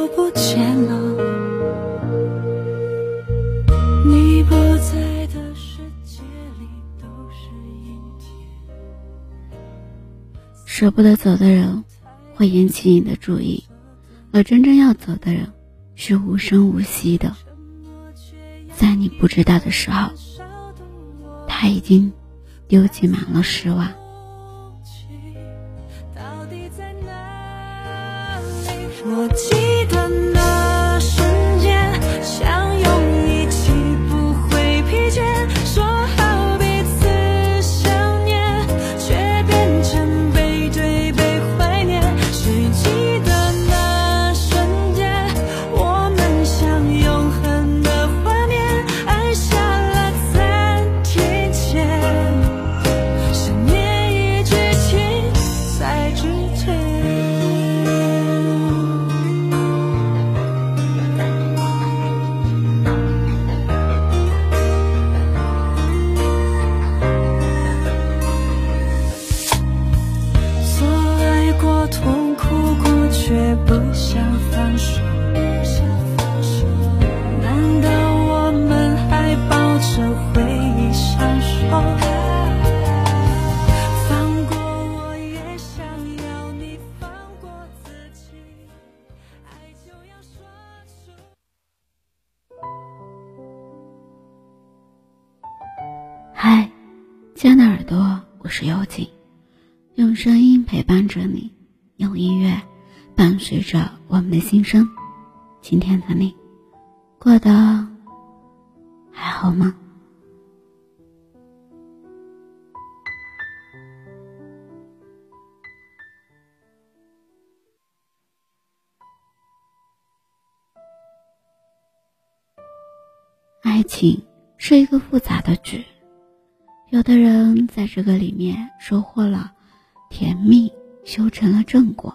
又不见了。你不在的世界里都是阴天。舍不得走的人，会引起你的注意，而真正要走的人，是无声无息的，在你不知道的时候，他已经丢弃满了失望。到底在哪里？我亲爱的耳朵，我是幽静，用声音陪伴着你，用音乐伴随着我们的心声。今天的你过得还好吗？爱情是一个复杂的局。有的人在这个里面收获了甜蜜，修成了正果；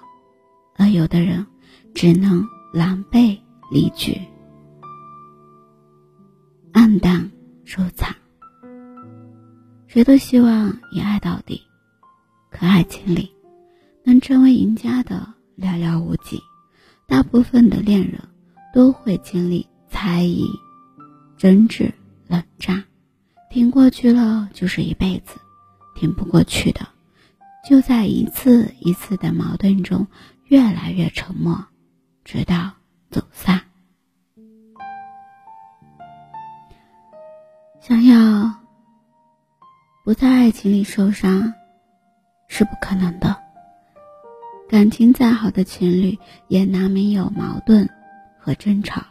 而有的人只能狼狈离去，黯淡收场。谁都希望一爱到底，可爱情里能成为赢家的寥寥无几。大部分的恋人都会经历猜疑、争执、冷战。挺过去了就是一辈子，挺不过去的，就在一次一次的矛盾中越来越沉默，直到走散。想要不在爱情里受伤是不可能的，感情再好的情侣也难免有矛盾和争吵，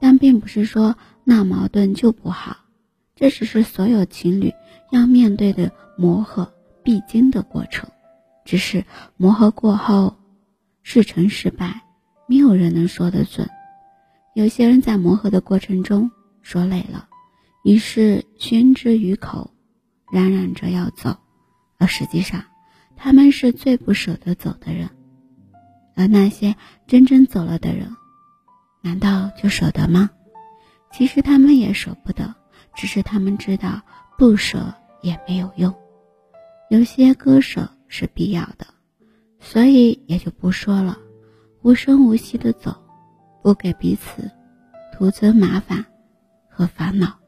但并不是说闹矛盾就不好。这只是所有情侣要面对的磨合必经的过程，只是磨合过后是成是败，没有人能说得准。有些人在磨合的过程中说累了，于是宣之于口，嚷嚷着要走，而实际上他们是最不舍得走的人。而那些真正走了的人，难道就舍得吗？其实他们也舍不得。只是他们知道不舍也没有用，有些割舍是必要的，所以也就不说了，无声无息的走，不给彼此徒增麻烦和烦恼，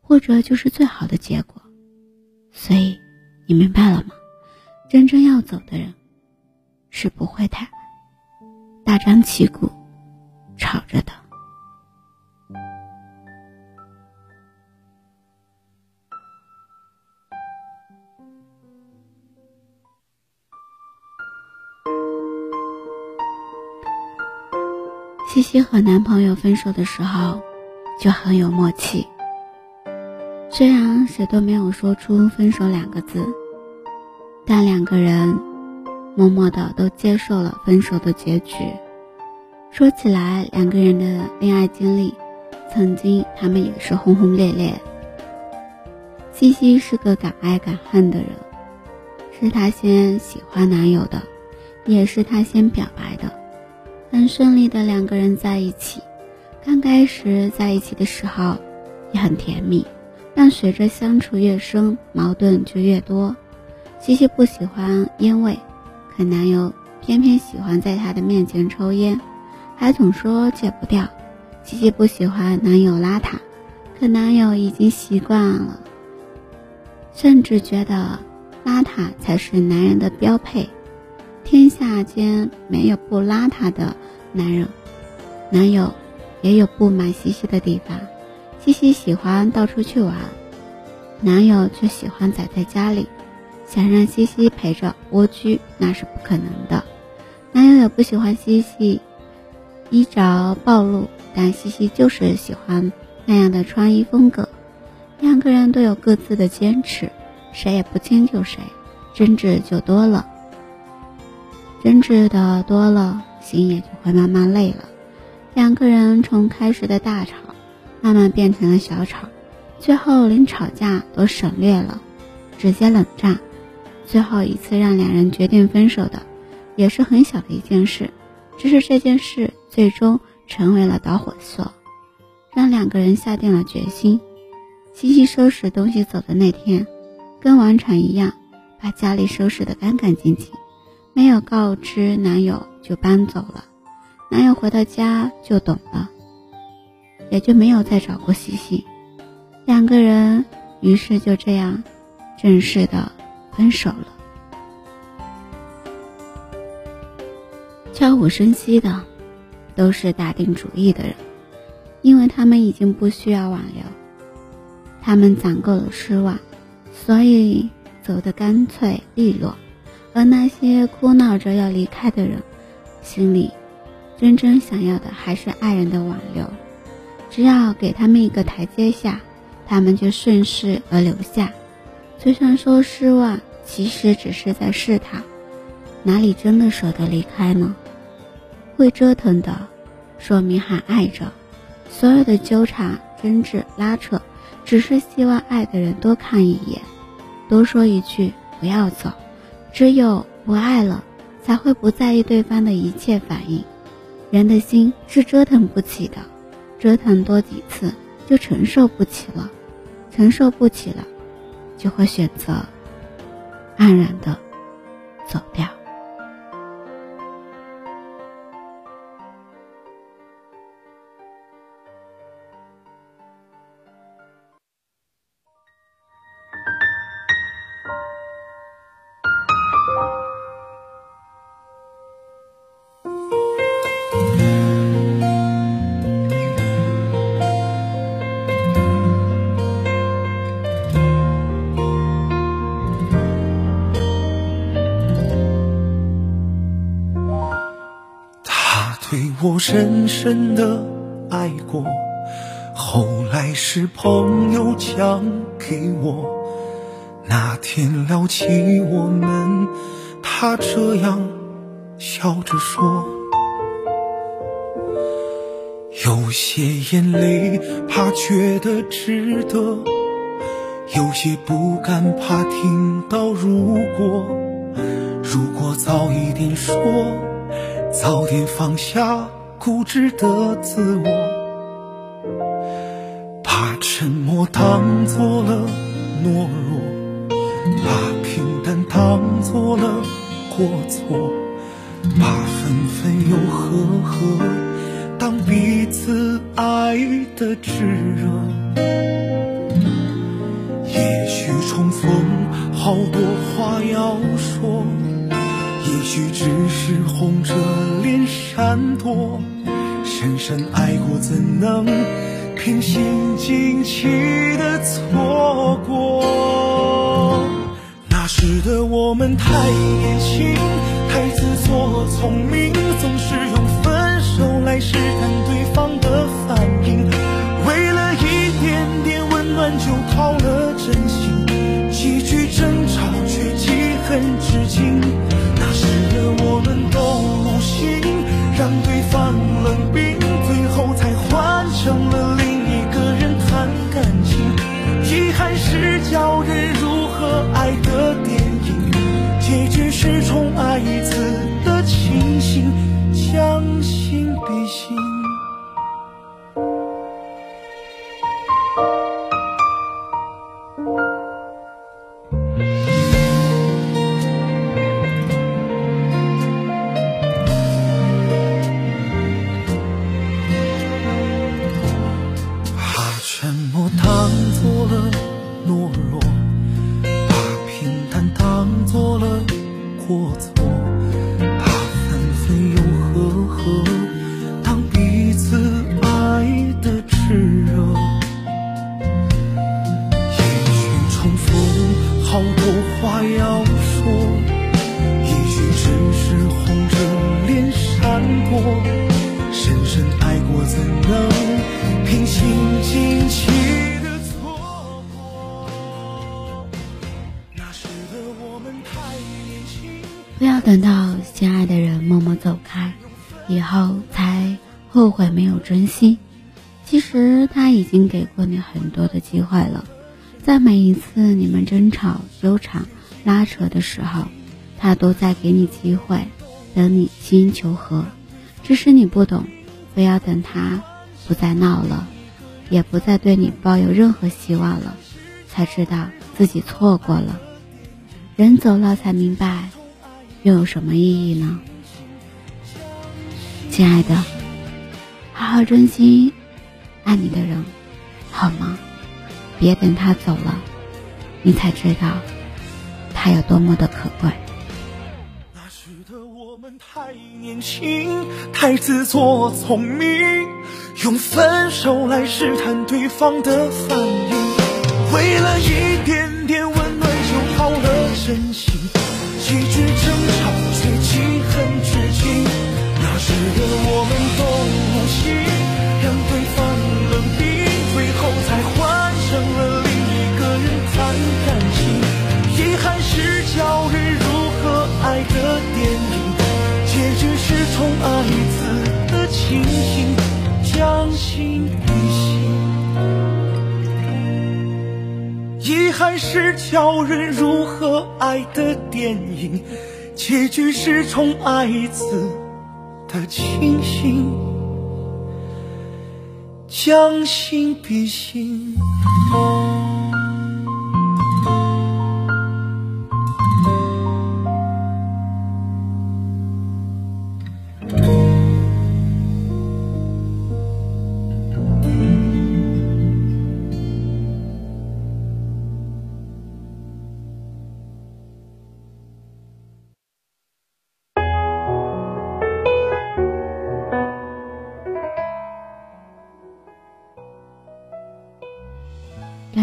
或者就是最好的结果。所以你明白了吗？真正要走的人，是不会太大张旗鼓吵着的。西西和男朋友分手的时候，就很有默契。虽然谁都没有说出分手两个字，但两个人默默的都接受了分手的结局。说起来，两个人的恋爱经历，曾经他们也是轰轰烈烈。西西是个敢爱敢恨的人，是她先喜欢男友的，也是她先表白的，很顺利的两个人在一起。刚开始在一起的时候也很甜蜜，但随着相处越深，矛盾就越多。西西不喜欢烟味，可男友偏偏喜欢在她的面前抽烟，还总说戒不掉。西西不喜欢男友邋遢，可男友已经习惯了，甚至觉得邋遢才是男人的标配。天下间没有不邋遢的男人，男友。也有不满西西的地方，西西喜欢到处去玩，男友却喜欢宅在家里，想让西西陪着蜗居那是不可能的。男友也不喜欢西西衣着暴露，但西西就是喜欢那样的穿衣风格。两个人都有各自的坚持，谁也不迁就谁，争执就多了，争执的多了，心也就会慢慢累了。两个人从开始的大吵，慢慢变成了小吵，最后连吵架都省略了，直接冷战。最后一次让两人决定分手的，也是很小的一件事，只是这件事最终成为了导火索，让两个人下定了决心。西西收拾东西走的那天，跟往常一样，把家里收拾得干干净净，没有告知男友就搬走了。男友回到家就懂了，也就没有再找过西西。两个人于是就这样正式的分手了。悄无声息的，都是打定主意的人，因为他们已经不需要挽留，他们攒够了失望，所以走得干脆利落。而那些哭闹着要离开的人，心里。真正想要的还是爱人的挽留，只要给他们一个台阶下，他们就顺势而留下。嘴上说失望，其实只是在试探，哪里真的舍得离开呢？会折腾的，说明还爱着。所有的纠缠、争执、拉扯，只是希望爱的人多看一眼，多说一句不要走。只有不爱了，才会不在意对方的一切反应。人的心是折腾不起的，折腾多几次就承受不起了，承受不起了，就会选择黯然的走掉。深深的爱过，后来是朋友讲给我。那天聊起我们，他这样笑着说：有些眼泪怕觉得值得，有些不甘怕听到如果，如果早一点说，早点放下。固执的自我，把沉默当做了懦弱，把平淡当做了过错，把分分又合合当彼此爱的炙热。也许重逢好多话要说，也许只是红着脸闪躲。深深爱过，怎能偏心静气的错过？那时的我们太年轻，太自作聪明，总是用分手来试探对方的反应。为了一点点温暖就掏了真心，脸闪躲。深深爱过，怎能平心静气的错过？那时的我们太年轻。不要等到心爱的人默默走开，以后才后悔没有珍惜。其实他已经给过你很多的机会了，在每一次你们争吵、纠缠、拉扯的时候，他都在给你机会，等你心求和。只是你不懂，非要等他不再闹了，也不再对你抱有任何希望了，才知道自己错过了。人走了才明白，又有什么意义呢？亲爱的，好好珍惜爱你的人，好吗？别等他走了，你才知道他有多么的可贵。年轻，太自作聪明，用分手来试探对方的反应。为了一点点温暖就耗了真心，几句争吵却记恨至今。那时的我们都无心，让对方冷冰，最后才换成了另一个人谈感情。遗憾是教人如何爱的电，局是宠爱子的情形，将心比心。遗憾是教人如何爱的电影，结局是宠爱子的清醒，将心比心。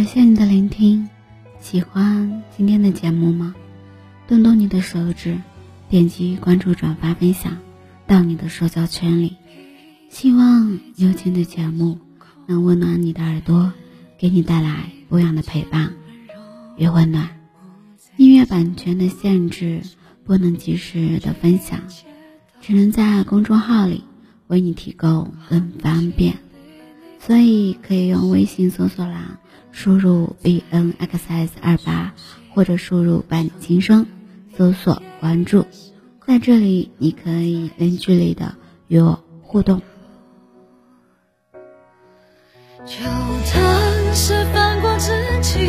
感谢你的聆听，喜欢今天的节目吗？动动你的手指，点击关注、转发、分享到你的社交圈里。希望有情的节目能温暖你的耳朵，给你带来不一样的陪伴与温暖。音乐版权的限制，不能及时的分享，只能在公众号里为你提供更方便。所以可以用微信搜索栏输入 b n x s 二八，或者输入伴你轻声，搜索关注，在这里你可以零距离的与我互动。就当是放过自己，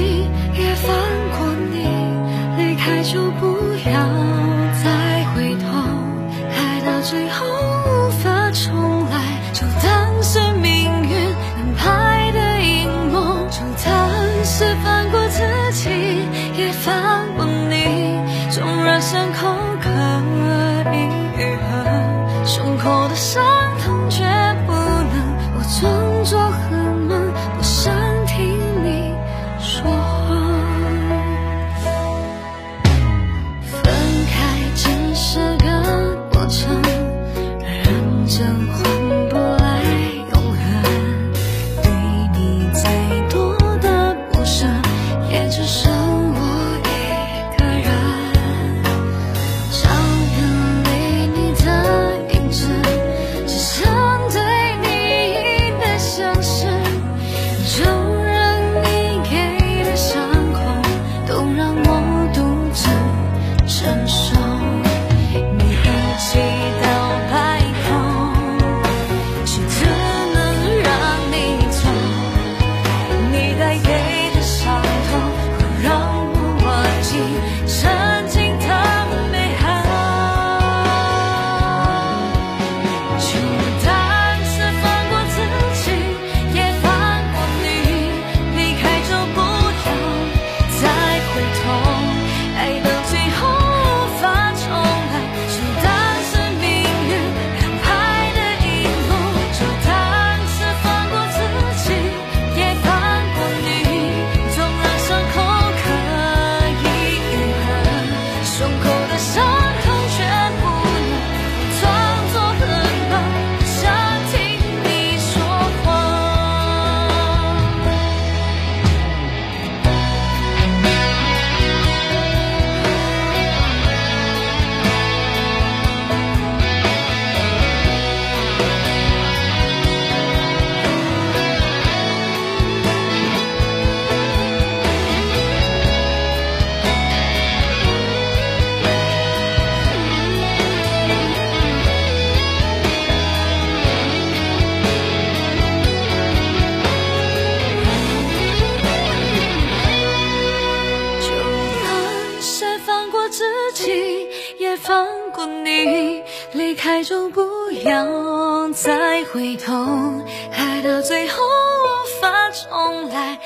也放过你，离开就不就不要再回头，爱到最后无法重来，